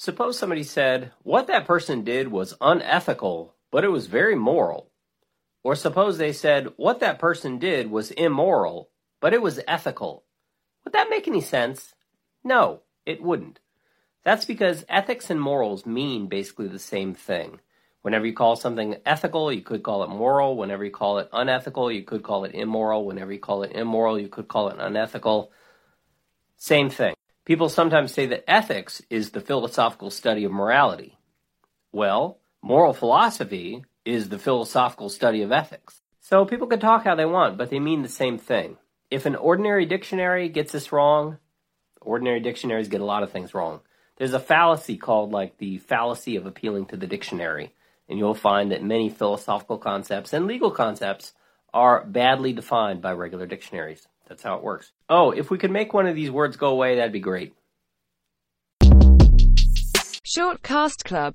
Suppose somebody said, what that person did was unethical, but it was very moral. Or suppose they said, what that person did was immoral, but it was ethical. Would that make any sense? No, it wouldn't. That's because ethics and morals mean basically the same thing. Whenever you call something ethical, you could call it moral. Whenever you call it unethical, you could call it immoral. Whenever you call it immoral, you could call it unethical. Same thing. People sometimes say that ethics is the philosophical study of morality. Well, moral philosophy is the philosophical study of ethics. So people can talk how they want, but they mean the same thing. If an ordinary dictionary gets this wrong, ordinary dictionaries get a lot of things wrong. There's a fallacy called like the fallacy of appealing to the dictionary, and you'll find that many philosophical concepts and legal concepts are badly defined by regular dictionaries. That's how it works. Oh, if we could make one of these words go away, that'd be great. Short Cast Club